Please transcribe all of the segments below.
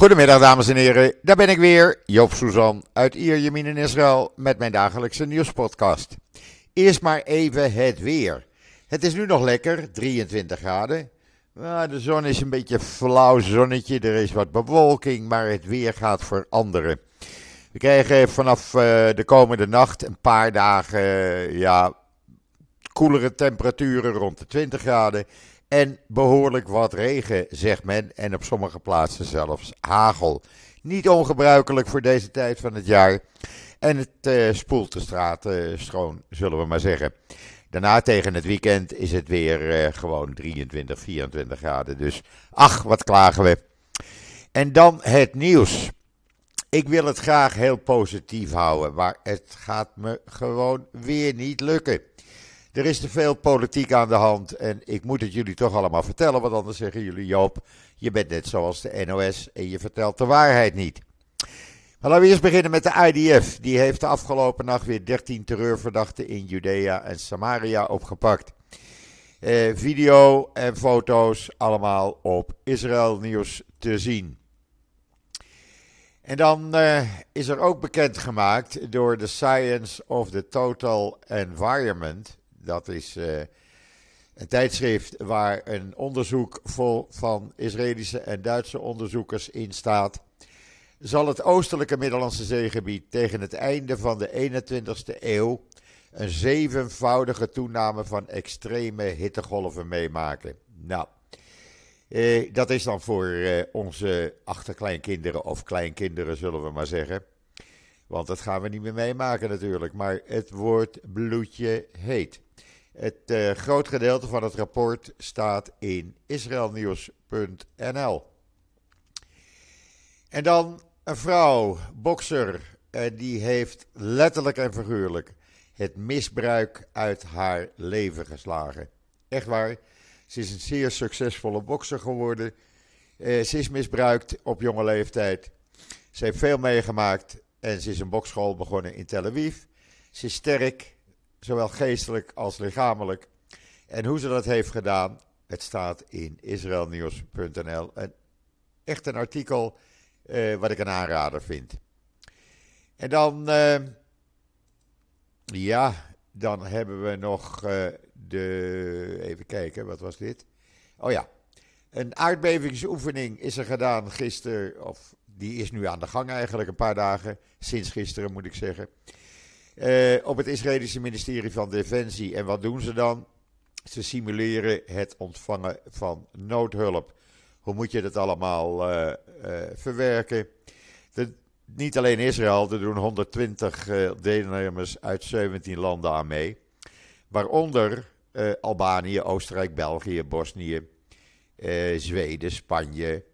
Goedemiddag dames en heren, daar ben ik weer, Joop Suzan uit Ierjemien in Israël met mijn dagelijkse nieuwspodcast. Eerst maar even het weer. Het is nu nog lekker, 23 graden. De zon is een beetje flauw zonnetje, er is wat bewolking, maar het weer gaat veranderen. We krijgen vanaf uh, de komende nacht een paar dagen, ja, koelere temperaturen rond de 20 graden. En behoorlijk wat regen, zegt men. En op sommige plaatsen zelfs hagel. Niet ongebruikelijk voor deze tijd van het jaar. En het uh, spoelt de straat uh, schoon, zullen we maar zeggen. Daarna tegen het weekend is het weer uh, gewoon 23, 24 graden. Dus ach, wat klagen we. En dan het nieuws. Ik wil het graag heel positief houden, maar het gaat me gewoon weer niet lukken. Er is te veel politiek aan de hand en ik moet het jullie toch allemaal vertellen, want anders zeggen jullie Joop, je bent net zoals de NOS en je vertelt de waarheid niet. Maar laten we eerst beginnen met de IDF. Die heeft de afgelopen nacht weer 13 terreurverdachten in Judea en Samaria opgepakt. Eh, video en foto's allemaal op Israël Nieuws te zien. En dan uh, is er ook bekendgemaakt door de Science of the Total Environment dat is uh, een tijdschrift waar een onderzoek vol van Israëlische en Duitse onderzoekers in staat. Zal het oostelijke Middellandse zeegebied tegen het einde van de 21ste eeuw een zevenvoudige toename van extreme hittegolven meemaken? Nou, eh, dat is dan voor eh, onze achterkleinkinderen of kleinkinderen, zullen we maar zeggen. Want dat gaan we niet meer meemaken natuurlijk. Maar het wordt bloedje heet. Het uh, groot gedeelte van het rapport staat in israelnieuws.nl. En dan een vrouw, bokser, uh, die heeft letterlijk en figuurlijk het misbruik uit haar leven geslagen. Echt waar. Ze is een zeer succesvolle bokser geworden. Uh, ze is misbruikt op jonge leeftijd. Ze heeft veel meegemaakt en ze is een bokschool begonnen in Tel Aviv. Ze is sterk, zowel geestelijk als lichamelijk. En hoe ze dat heeft gedaan, het staat in israelnieuws.nl. Echt een artikel uh, wat ik een aanrader vind. En dan, uh, ja, dan hebben we nog uh, de, even kijken, wat was dit? Oh ja, een aardbevingsoefening is er gedaan gisteren, of die is nu aan de gang eigenlijk, een paar dagen, sinds gisteren moet ik zeggen. Uh, op het Israëlische ministerie van Defensie. En wat doen ze dan? Ze simuleren het ontvangen van noodhulp. Hoe moet je dat allemaal uh, uh, verwerken? Niet alleen Israël, er doen 120 deelnemers uit 17 landen aan mee. Waaronder Albanië, Oostenrijk, België, Bosnië, Zweden, Spanje,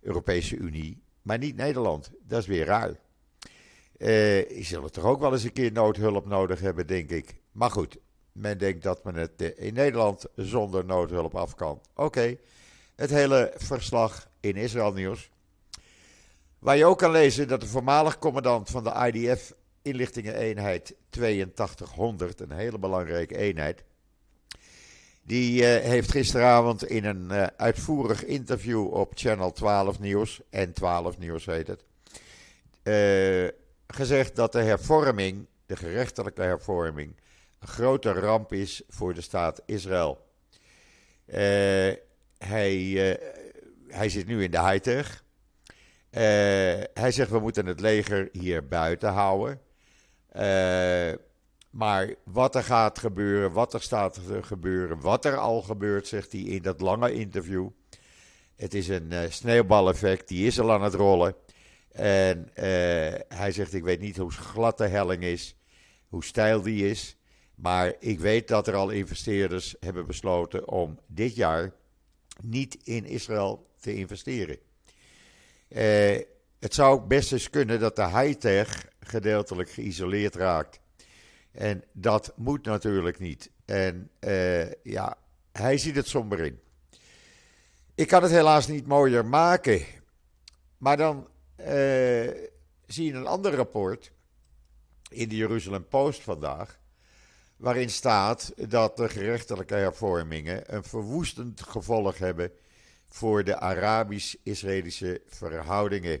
Europese Unie. Maar niet Nederland. Dat is weer raar. Uh, je zullen toch ook wel eens een keer noodhulp nodig hebben, denk ik. Maar goed, men denkt dat men het eh, in Nederland zonder noodhulp af kan. Oké, het hele verslag in Israël Nieuws. Waar je ook kan lezen dat de voormalig commandant van de IDF inlichtingeneenheid 8200, een hele belangrijke eenheid, die uh, heeft gisteravond in een uitvoerig interview op Channel 12 Nieuws, en 12 Nieuws heet het, uh, gezegd dat de hervorming, de gerechtelijke hervorming, een grote ramp is voor de staat Israël. Uh, hij, uh, hij zit nu in de high-tech. Uh, hij zegt we moeten het leger hier buiten houden. maar wat er gaat gebeuren, wat er staat te gebeuren, wat er al gebeurt, zegt hij in dat lange interview. Het is een sneeuwbaleffect, die is al aan het rollen. En uh, hij zegt: Ik weet niet hoe glad de helling is, hoe steil die is. Maar ik weet dat er al investeerders hebben besloten om dit jaar niet in Israël te investeren. Uh, het zou ook best eens kunnen dat de high-tech gedeeltelijk geïsoleerd raakt. En dat moet natuurlijk niet. En uh, ja, hij ziet het somber in. Ik kan het helaas niet mooier maken. Maar dan zie je een ander rapport in de Jeruzalem Post vandaag. Waarin staat dat de gerechtelijke hervormingen een verwoestend gevolg hebben voor de Arabisch-Israëlische verhoudingen.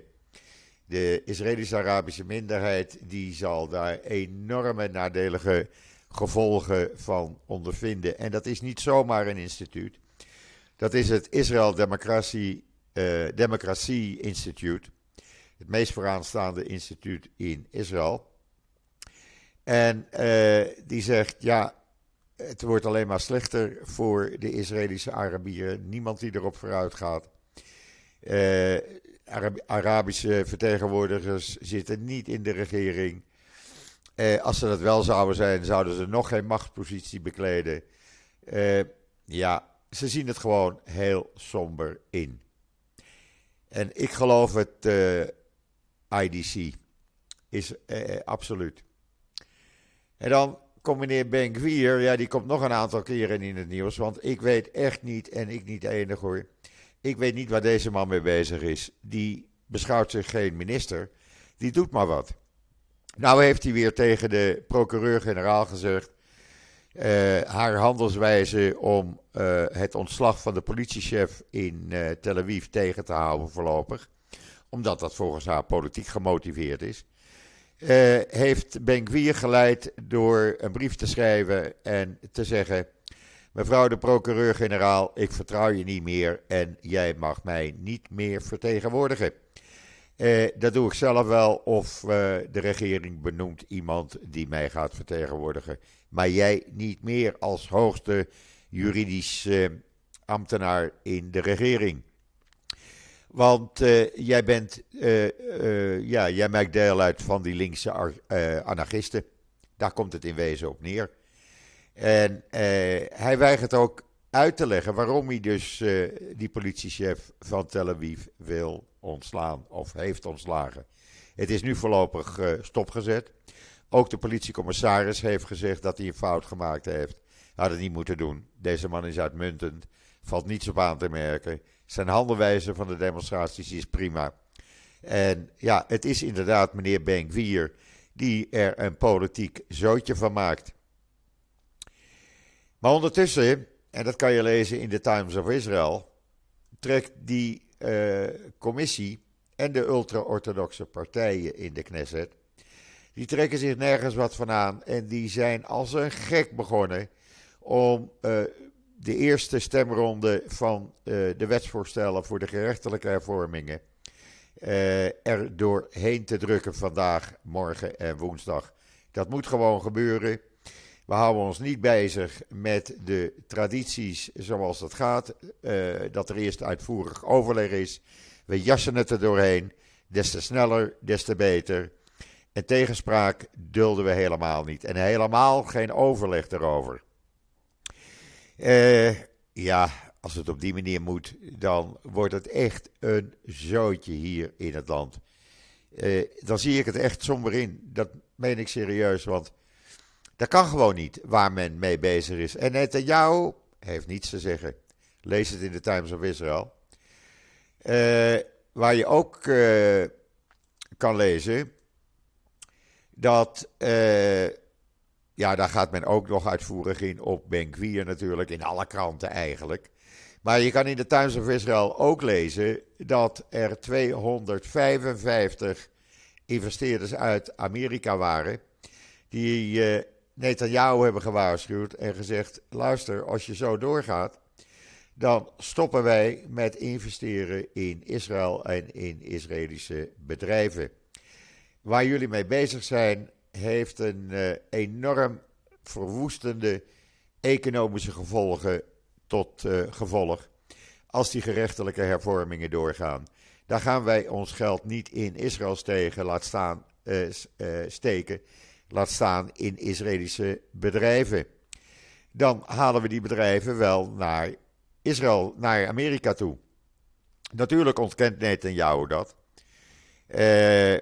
De Israëlisch-Arabische minderheid die zal daar enorme nadelige gevolgen van ondervinden. En dat is niet zomaar een instituut. Dat is het Israël Democratie, uh, Democratie Institute. Het meest vooraanstaande instituut in Israël. En uh, die zegt, ja, het wordt alleen maar slechter voor de Israëlische Arabieren. Niemand die erop vooruit gaat. Uh, Arabische vertegenwoordigers zitten niet in de regering. Uh, als ze dat wel zouden zijn, zouden ze nog geen machtspositie bekleden. Ja, ze zien het gewoon heel somber in. En ik geloof het IDC is absoluut. En dan komt meneer Ben-Gvir, ja, die komt nog een aantal keren in het nieuws. Want ik weet echt niet, en ik niet enig hoor. Ik weet niet waar deze man mee bezig is. Die beschouwt zich geen minister. Die doet maar wat. Nou heeft hij weer tegen de procureur-generaal gezegd. Uh, haar handelswijze om het ontslag van de politiechef in Tel Aviv tegen te houden voorlopig. Omdat dat volgens haar politiek gemotiveerd is. heeft Ben geleid door een brief te schrijven en te zeggen. Mevrouw de procureur-generaal, ik vertrouw je niet meer en jij mag mij niet meer vertegenwoordigen. Eh, dat doe ik zelf wel, of uh, de regering benoemt iemand die mij gaat vertegenwoordigen. Maar jij niet meer als hoogste juridisch uh, ambtenaar in de regering. Want uh, jij bent, ja, jij maakt deel uit van die linkse anarchisten. Daar komt het in wezen op neer. En hij weigert ook uit te leggen waarom hij dus die politiechef van Tel Aviv wil ontslaan of heeft ontslagen. Het is nu voorlopig stopgezet. Ook de politiecommissaris heeft gezegd dat hij een fout gemaakt heeft. Had het niet moeten doen. Deze man is uitmuntend. Valt niets op aan te merken. Zijn handelwijze van de demonstraties is prima. En ja, het is inderdaad meneer Benkwier die er een politiek zootje van maakt. Maar ondertussen, en dat kan je lezen in de Times of Israel, trekt die uh, commissie en de ultra-orthodoxe partijen in de Knesset, die trekken zich nergens wat van aan en die zijn als een gek begonnen om uh, de eerste stemronde van uh, de wetsvoorstellen voor de gerechtelijke hervormingen er doorheen te drukken vandaag, morgen en woensdag. Dat moet gewoon gebeuren. We houden ons niet bezig met de tradities zoals dat gaat. Uh, dat er eerst uitvoerig overleg is. We jassen het er doorheen. Des te sneller, des te beter. En tegenspraak dulden we helemaal niet. En helemaal geen overleg erover. Uh, ja, als het op die manier moet, dan wordt het echt een zootje hier in het land. Uh, dan zie ik het echt somber in. Dat meen ik serieus, want dat kan gewoon niet waar men mee bezig is. En Netanyahu heeft niets te zeggen. Lees het in de Times of Israel. Uh, waar je ook kan lezen dat, ja, daar gaat men ook nog uitvoerig in op Ben natuurlijk, in alle kranten eigenlijk. Maar je kan in de Times of Israel ook lezen dat er 255 investeerders uit Amerika waren die Netanyahu hebben gewaarschuwd en gezegd: luister, als je zo doorgaat, dan stoppen wij met investeren in Israël en in Israëlische bedrijven. Waar jullie mee bezig zijn, heeft een uh, enorm verwoestende economische gevolgen tot uh, gevolg als die gerechtelijke hervormingen doorgaan. Daar gaan wij ons geld niet in Israël steken, laat staan, uh, steken laat staan in Israëlische bedrijven. Dan halen we die bedrijven wel naar Israël, naar Amerika toe. Natuurlijk ontkent Netanyahu dat. Uh,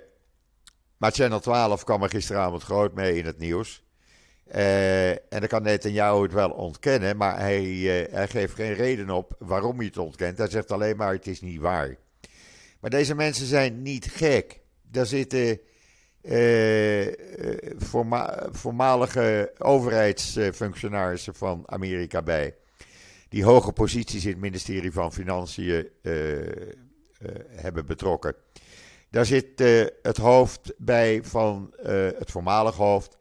maar Channel 12 kwam er gisteravond groot mee in het nieuws. Uh, en dan kan Netanyahu het wel ontkennen, maar hij, uh, hij geeft geen reden op waarom hij het ontkent. Hij zegt alleen maar: het is niet waar. Maar deze mensen zijn niet gek. Daar zitten uh, voormalige overheidsfunctionarissen van Amerika bij. die hoge posities in het ministerie van Financiën hebben betrokken. Daar zit het hoofd bij van het voormalig hoofd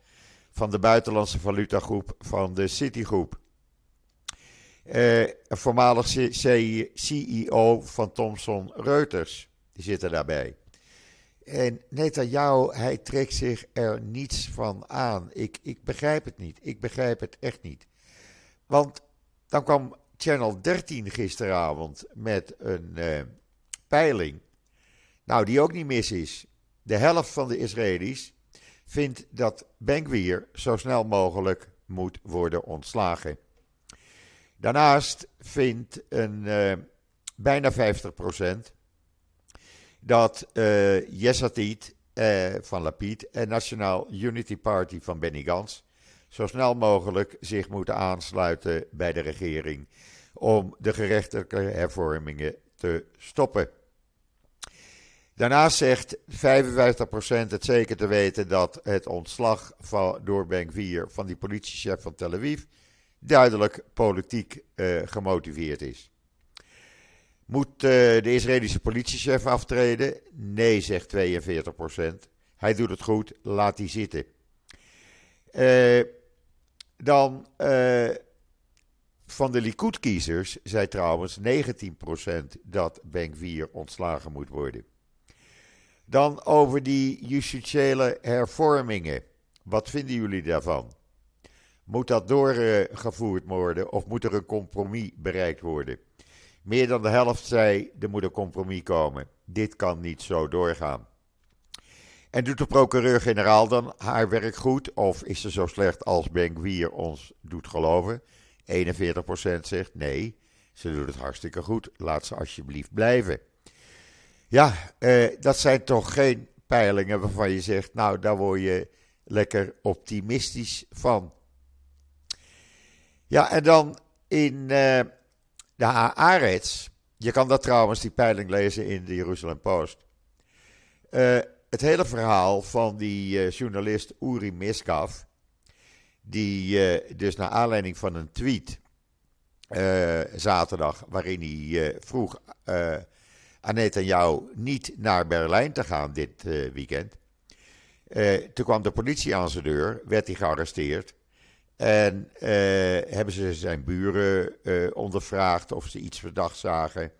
van de buitenlandse valutagroep van de Citigroep. Uh, een voormalig CEO van Thomson Reuters, die zit er daarbij. En Netanyahu, hij trekt zich er niets van aan. Ik, ik begrijp het niet. Ik begrijp het echt niet. Want dan kwam Channel 13 gisteravond met een peiling. Nou, die ook niet mis is. De helft van de Israëli's vindt dat Benkwier zo snel mogelijk moet worden ontslagen. Daarnaast vindt een, uh, bijna 50% dat uh, van Lapid en Nationaal Unity Party van Benny Gans zo snel mogelijk zich moeten aansluiten bij de regering om de gerechtelijke hervormingen te stoppen. Daarnaast zegt 55% het zeker te weten dat het ontslag van, door Bank 4 van die politiechef van Tel Aviv duidelijk politiek uh, gemotiveerd is. Moet uh, de Israëlische politiechef aftreden? Nee, zegt 42%. Hij doet het goed, laat hij zitten. Uh, dan van de Likud-kiezers zei trouwens 19% dat 4 ontslagen moet worden. Dan over die justitiële hervormingen. Wat vinden jullie daarvan? Moet dat doorgevoerd worden of moet er een compromis bereikt worden? Meer dan de helft zei er moet een compromis komen. Dit kan niet zo doorgaan. En doet de procureur-generaal dan haar werk goed of is ze zo slecht als Benkwier ons doet geloven? 41% zegt nee, ze doet het hartstikke goed. Laat ze alsjeblieft blijven. Ja, eh, dat zijn toch geen peilingen waarvan je zegt, nou daar word je lekker optimistisch van. Ja, en dan in uh, de Haaretz. Je kan dat trouwens, die peiling lezen in de Jeruzalem Post. Uh, het hele verhaal van die uh, journalist Uri Miskav. Die dus naar aanleiding van een tweet zaterdag. waarin hij vroeg aan jou niet naar Berlijn te gaan dit weekend. toen kwam de politie aan zijn deur, werd hij gearresteerd. En uh, hebben ze zijn buren ondervraagd of ze iets verdacht zagen.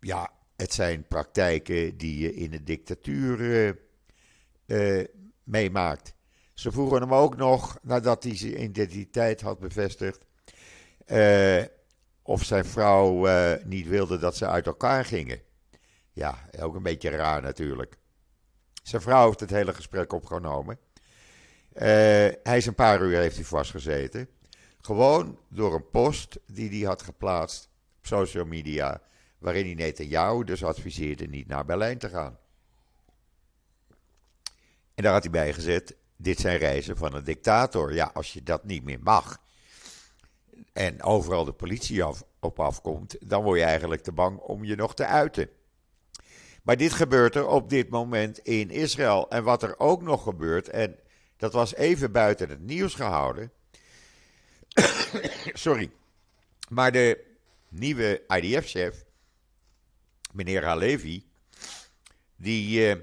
Ja, het zijn praktijken die je in een dictatuur meemaakt. Ze vroegen hem ook nog, nadat hij zijn identiteit had bevestigd, of zijn vrouw niet wilde dat ze uit elkaar gingen. Ja, ook een beetje raar natuurlijk. Zijn vrouw heeft het hele gesprek opgenomen. Uh, hij is een paar uur heeft hij vastgezeten. Gewoon door een post die hij had geplaatst op social media. Waarin hij Netanyahu dus adviseerde niet naar Berlijn te gaan. En daar had hij bij gezet: dit zijn reizen van een dictator. Ja, als je dat niet meer mag. En overal de politie af, op afkomt, dan word je eigenlijk te bang om je nog te uiten. Maar dit gebeurt er op dit moment in Israël. En wat er ook nog gebeurt, en dat was even buiten het nieuws gehouden. Sorry. Maar de nieuwe IDF-chef, meneer Halevi, die uh,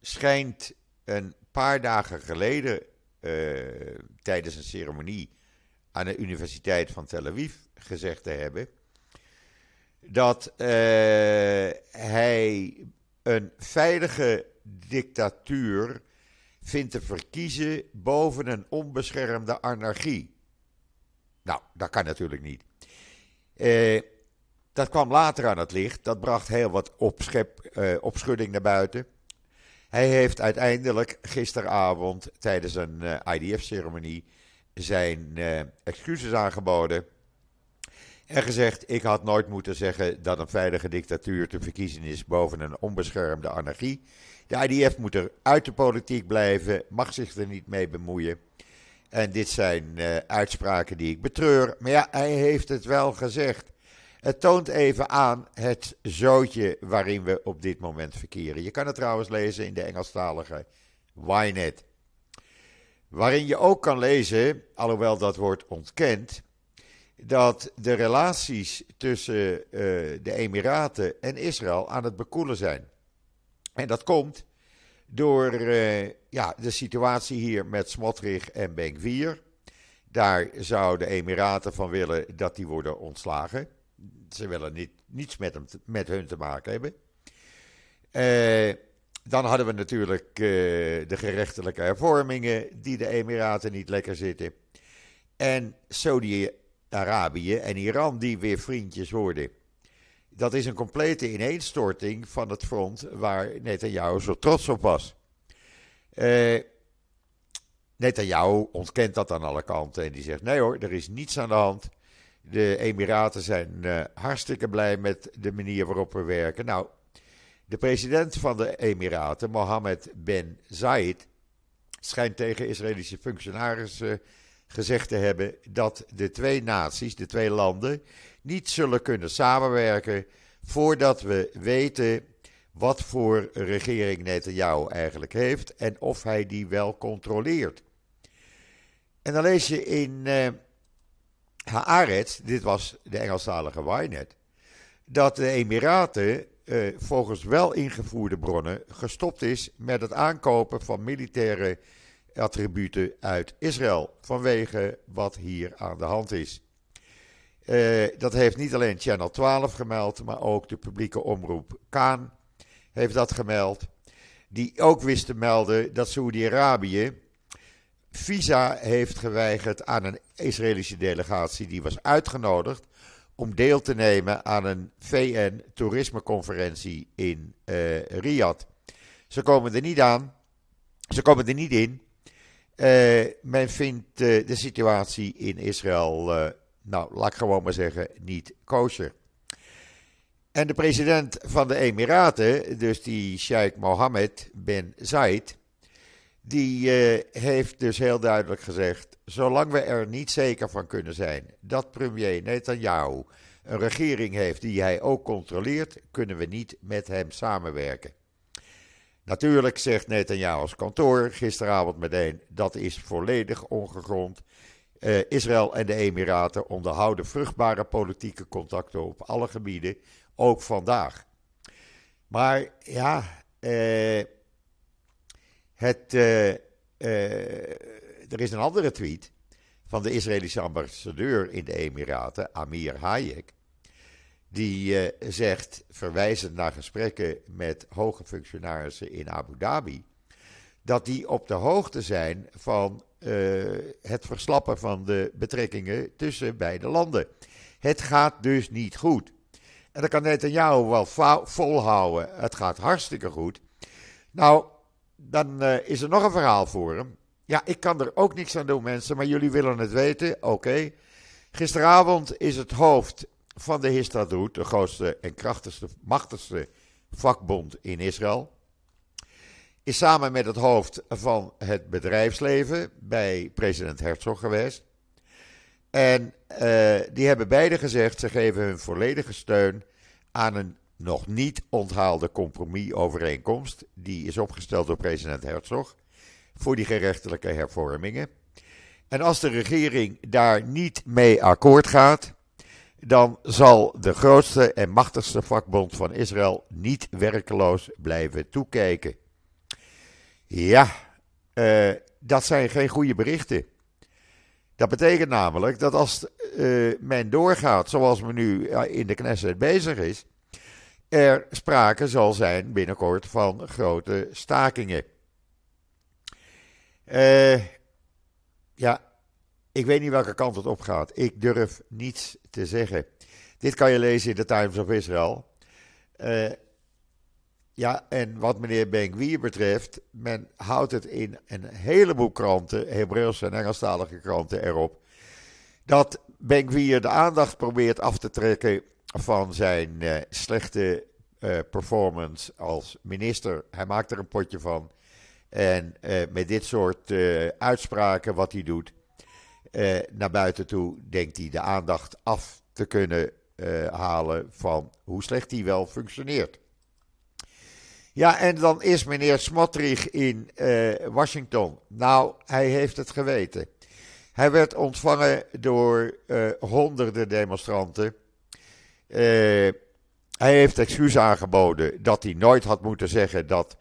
schijnt een paar dagen geleden uh, tijdens een ceremonie aan de Universiteit van Tel Aviv gezegd te hebben dat uh, hij een veilige dictatuur vindt te verkiezen boven een onbeschermde anarchie. Nou, dat kan natuurlijk niet. Eh, dat kwam later aan het licht. Dat bracht heel wat opschep, eh, opschudding naar buiten. Hij heeft uiteindelijk gisteravond tijdens een eh, IDF-ceremonie zijn uh, excuses aangeboden. En gezegd: Ik had nooit moeten zeggen dat een veilige dictatuur te verkiezen is boven een onbeschermde anarchie. De IDF moet er uit de politiek blijven, mag zich er niet mee bemoeien. En dit zijn uh, uitspraken die ik betreur. Maar ja, hij heeft het wel gezegd. Het toont even aan het zootje waarin we op dit moment verkeren. Je kan het trouwens lezen in de Engelstalige Ynet. Waarin je ook kan lezen, alhoewel dat wordt ontkend, dat de relaties tussen uh, de Emiraten en Israël aan het bekoelen zijn. En dat komt door uh, ja, de situatie hier met Smotrich en Benkvier. Daar zou de Emiraten van willen dat die worden ontslagen. Ze willen niet, niets met, hem met hun te maken hebben. Uh, dan hadden we natuurlijk uh, de gerechtelijke hervormingen die de Emiraten niet lekker zitten. En Saudi-Arabië en Iran die weer vriendjes worden. Dat is een complete ineenstorting van het front waar Netanyahu zo trots op was. Uh, Netanyahu ontkent dat aan alle kanten en die zegt: nee hoor, er is niets aan de hand. De Emiraten zijn uh, hartstikke blij met de manier waarop we werken. Nou, de president van de Emiraten, Mohammed Ben Zayed, schijnt tegen Israëlische functionarissen gezegd te hebben dat de twee naties, de twee landen, niet zullen kunnen samenwerken voordat we weten wat voor regering Netanyahu eigenlijk heeft en of hij die wel controleert. En dan lees je in uh, Haaretz, dit was de Engelstalige Ynet, dat de Emiraten uh, volgens wel ingevoerde bronnen gestopt is met het aankopen van militaire attributen uit Israël vanwege wat hier aan de hand is. Uh, dat heeft niet alleen Channel 12 gemeld, maar ook de publieke omroep Kaan heeft dat gemeld. Die ook wist te melden dat Saudi-Arabië visa heeft geweigerd aan een Israëlische delegatie die was uitgenodigd om deel te nemen aan een VN-toerismeconferentie in uh, Riyadh. Ze komen er niet aan, ze komen er niet in. Uh, men vindt uh, de situatie in Israël, nou laat ik gewoon maar zeggen, niet kosher. En de president van de Emiraten, dus die Sheikh Mohammed bin Zayed, die heeft dus heel duidelijk gezegd: zolang we er niet zeker van kunnen zijn dat premier Netanyahu een regering heeft die hij ook controleert, kunnen we niet met hem samenwerken. Natuurlijk zegt Netanyahu's kantoor gisteravond meteen dat is volledig ongegrond. Uh, Israël en de Emiraten onderhouden vruchtbare politieke contacten op alle gebieden, ook vandaag. Maar ja, uh, het, uh, er is een andere tweet van de Israëlische ambassadeur in de Emiraten, Amir Hayek. Die uh, zegt, verwijzend naar gesprekken met hoge functionarissen in Abu Dhabi, dat die op de hoogte zijn van het verslappen van de betrekkingen tussen beide landen. Het gaat dus niet goed. En dan kan Netanyahu wel volhouden, het gaat hartstikke goed. Nou, dan uh, is er nog een verhaal voor hem. Ja, ik kan er ook niks aan doen, mensen, maar jullie willen het weten. Oké. Gisteravond is het hoofd van de Histadrut, de grootste en krachtigste, machtigste vakbond in Israël, is samen met het hoofd van het bedrijfsleven bij president Herzog geweest. En uh, die hebben beide gezegd, ze geven hun volledige steun aan een nog niet onthaalde compromisovereenkomst. Die is opgesteld door president Herzog voor die gerechtelijke hervormingen. En als de regering daar niet mee akkoord gaat, dan zal de grootste en machtigste vakbond van Israël niet werkeloos blijven toekijken. Ja, uh, dat zijn geen goede berichten. Dat betekent namelijk dat als uh, men doorgaat zoals men nu in de Knesset bezig is, er sprake zal zijn binnenkort van grote stakingen. Uh, ja, ik weet niet welke kant het op gaat. Ik durf niets te zeggen. Dit kan je lezen in de Times of Israel. Uh, ja, en wat meneer Ben betreft, men houdt het in een heleboel kranten, Hebreeuwse en Engelstalige kranten, erop. Dat Ben de aandacht probeert af te trekken van zijn uh, slechte uh, performance als minister. Hij maakt er een potje van. En met dit soort uitspraken wat hij doet, naar buiten toe denkt hij de aandacht af te kunnen halen van hoe slecht hij wel functioneert. Ja, en dan is meneer Smotrich in Washington. Nou, hij heeft het geweten. Hij werd ontvangen door honderden demonstranten. Uh, hij heeft excuus aangeboden dat hij nooit had moeten zeggen dat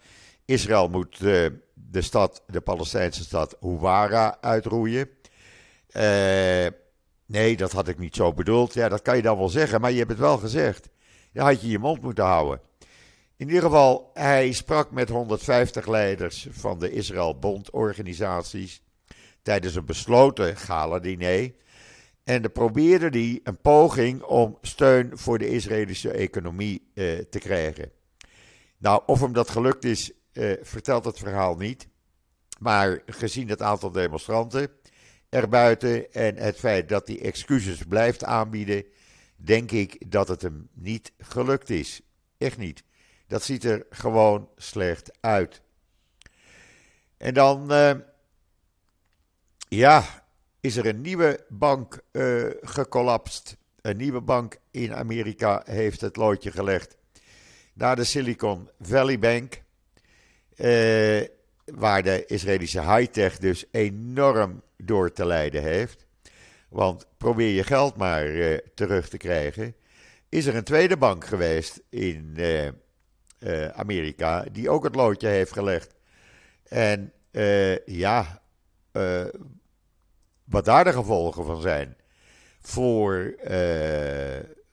Israël moet de, de stad, de Palestijnse stad Huwara uitroeien. nee, dat had ik niet zo bedoeld. Ja, dat kan je dan wel zeggen, maar je hebt het wel gezegd. Dan had je je mond moeten houden. In ieder geval, hij sprak met 150 leiders van de Israël-Bond-organisaties tijdens een besloten gala-diner. En dan probeerde hij een poging om steun voor de Israëlische economie eh, te krijgen. Nou, of hem dat gelukt is, eh, vertelt het verhaal niet. Maar gezien het aantal demonstranten erbuiten en het feit dat hij excuses blijft aanbieden, denk ik dat het hem niet gelukt is. Echt niet. Dat ziet er gewoon slecht uit. En dan, uh, ja, is er een nieuwe bank uh. Een nieuwe bank in Amerika heeft het loodje gelegd naar de Silicon Valley Bank. Uh, waar de Israëlische high-tech dus enorm door te lijden heeft. Want probeer je geld maar uh, terug te krijgen. Is er een tweede bank geweest in Amerika die ook het loodje heeft gelegd. En ja, wat daar de gevolgen van zijn voor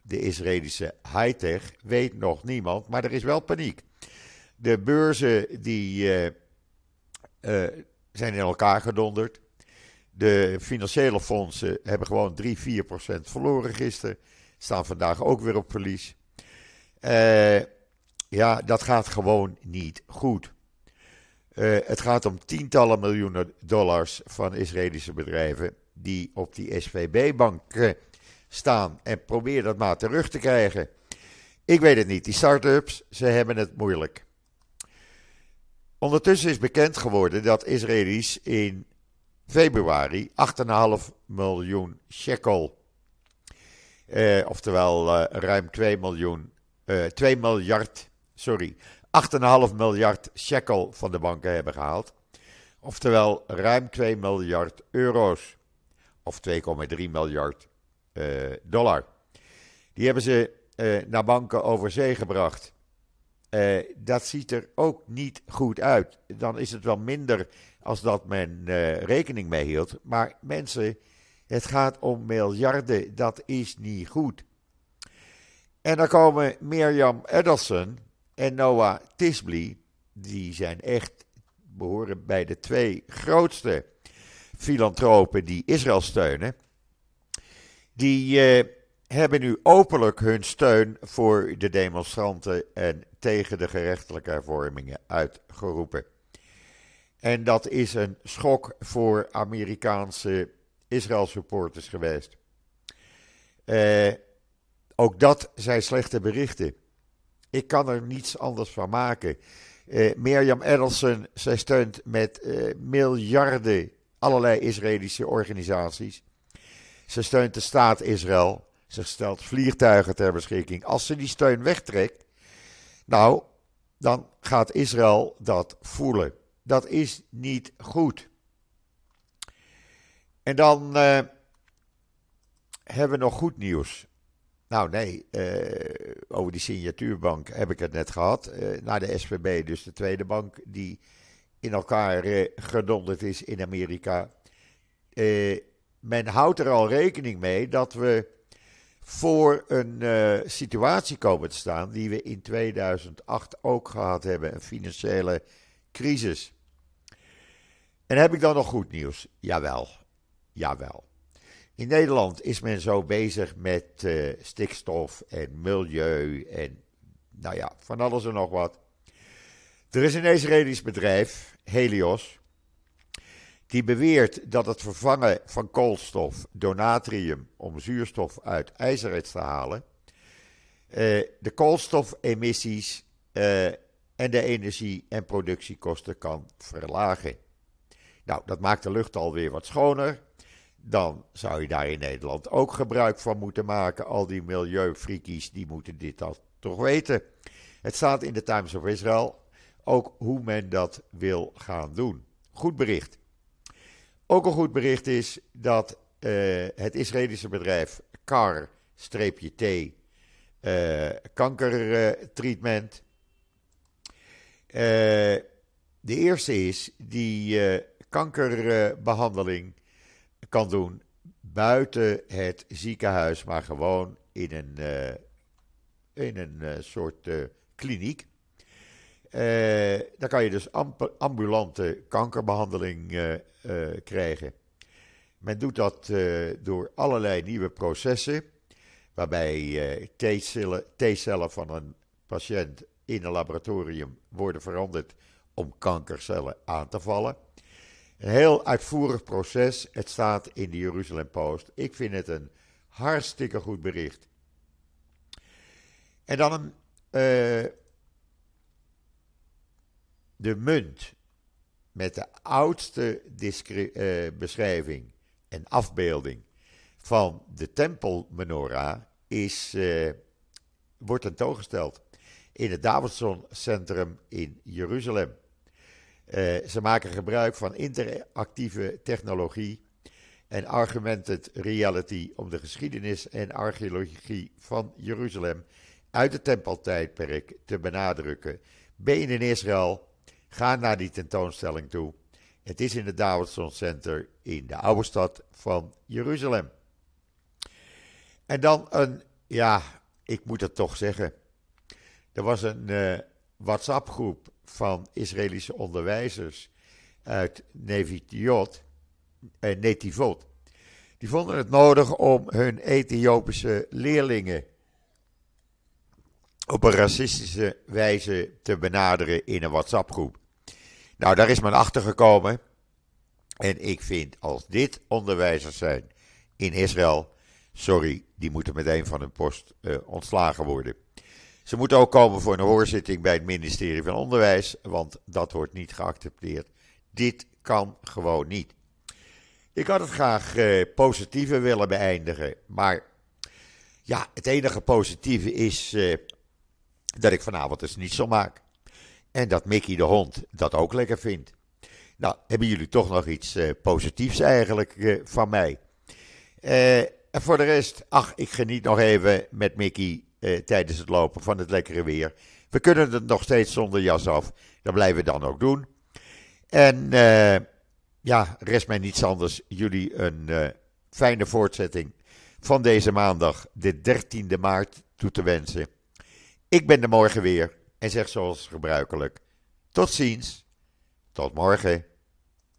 de Israëlische high-tech weet nog niemand, maar er is wel paniek. De beurzen die zijn in elkaar gedonderd. De financiële fondsen hebben gewoon 3, 4 procent verloren gisteren. Staan vandaag ook weer op verlies. Ja, dat gaat gewoon niet goed. Uh, het gaat om tientallen miljoenen dollars van Israëlische bedrijven die op die SVB-bank staan en probeer dat maar terug te krijgen. Ik weet het niet. Die start-ups, ze hebben het moeilijk. Ondertussen is bekend geworden dat Israëli's in februari 8,5 miljoen shekel, eh, oftewel eh, ruim 2 miljoen, eh, 2 miljard, sorry, 8,5 miljard shekel van de banken hebben gehaald. Oftewel ruim 2 miljard euro's, of 2,3 miljard eh, dollar. Die hebben ze eh, naar banken over zee gebracht. Uh, dat ziet er ook niet goed uit. Dan is het wel minder als dat men rekening mee hield. Maar mensen, het gaat om miljarden. Dat is niet goed. En dan komen Mirjam Edelson en Noah Tisbly. Die zijn echt, behoren bij de twee grootste filantropen die Israël steunen. Die uh, hebben nu openlijk hun steun voor de demonstranten en tegen de gerechtelijke hervormingen uitgeroepen. En dat is een schok voor Amerikaanse Israël-supporters geweest. Uh, ook dat zijn slechte berichten. Ik kan er niets anders van maken. Uh, Mirjam Edelson, zij steunt met uh, miljarden allerlei Israëlische organisaties. Ze steunt de staat Israël. Ze stelt vliegtuigen ter beschikking. Als ze die steun wegtrekt, nou, dan gaat Israël dat voelen. Dat is niet goed. En dan uh, hebben we nog goed nieuws. Nou nee, uh, over die signatuurbank heb ik het net gehad. Uh, naar de SVB, dus de tweede bank die in elkaar gedonderd is in Amerika. men houdt er al rekening mee dat we voor een situatie komen te staan die we in 2008 ook gehad hebben, een financiële crisis. En heb ik dan nog goed nieuws? Jawel, jawel. In Nederland is men zo bezig met uh, stikstof en milieu en nou ja, van alles en nog wat. Er is een Israëlisch bedrijf, Helios, die beweert dat het vervangen van koolstof door natrium om zuurstof uit ijzererts te halen, uh, de koolstofemissies uh, en de energie- en productiekosten kan verlagen. Nou, dat maakt de lucht alweer wat schoner. Dan zou je daar in Nederland ook gebruik van moeten maken. Al die milieufrikies, die moeten dit al toch weten. Het staat in de Times of Israel. ook hoe men dat wil gaan doen. Goed bericht. Ook een goed bericht is dat uh, het Israëlische bedrijf CAR-T uh, kankertreatment. Uh, de eerste is die kankerbehandeling kan doen buiten het ziekenhuis, maar gewoon in een, in een soort kliniek. Uh, dan kan je dus ambulante kankerbehandeling krijgen. Men doet dat door allerlei nieuwe processen, waarbij T-cellen van een patiënt in een laboratorium worden veranderd om kankercellen aan te vallen. Een heel uitvoerig proces. Het staat in de Jeruzalem Post. Ik vind het een hartstikke goed bericht. En dan een de munt met de oudste uh, beschrijving en afbeelding van de tempelmenorah is, uh, wordt tentoongesteld in het Davidson Centrum in Jeruzalem. Uh, ze maken gebruik van interactieve technologie en augmented reality om de geschiedenis en archeologie van Jeruzalem uit het tempeltijdperk te benadrukken. Ben in Israël? Ga naar die tentoonstelling toe. Het is in het Davidson Center in de oude stad van Jeruzalem. En dan een, ja, ik moet het toch zeggen. Er was een uh, WhatsApp-groep van Israëlische onderwijzers uit Neviot, eh, Netivot. Die vonden het nodig om hun Ethiopische leerlingen op een racistische wijze te benaderen in een WhatsApp-groep. Nou, daar is men achter gekomen. En ik vind, als dit onderwijzers zijn in Israël, sorry, die moeten meteen van hun post uh, ontslagen worden. Ze moeten ook komen voor een hoorzitting bij het ministerie van Onderwijs, want dat wordt niet geaccepteerd. Dit kan gewoon niet. Ik had het graag uh, positiever willen beëindigen, maar ja, het enige positieve is uh, dat ik vanavond dus niet zo maak. En dat Mickey de hond dat ook lekker vindt. Nou, hebben jullie toch nog iets uh, positiefs eigenlijk van mij? En voor de rest, ach, ik geniet nog even met Mickey tijdens het lopen van het lekkere weer. We kunnen het nog steeds zonder jas af. Dat blijven we dan ook doen. En ja, rest mij niets anders. Jullie een fijne voortzetting van deze maandag, de 13e maart, toe te wensen. Ik ben er morgen weer en zeg zoals gebruikelijk: tot ziens, tot morgen.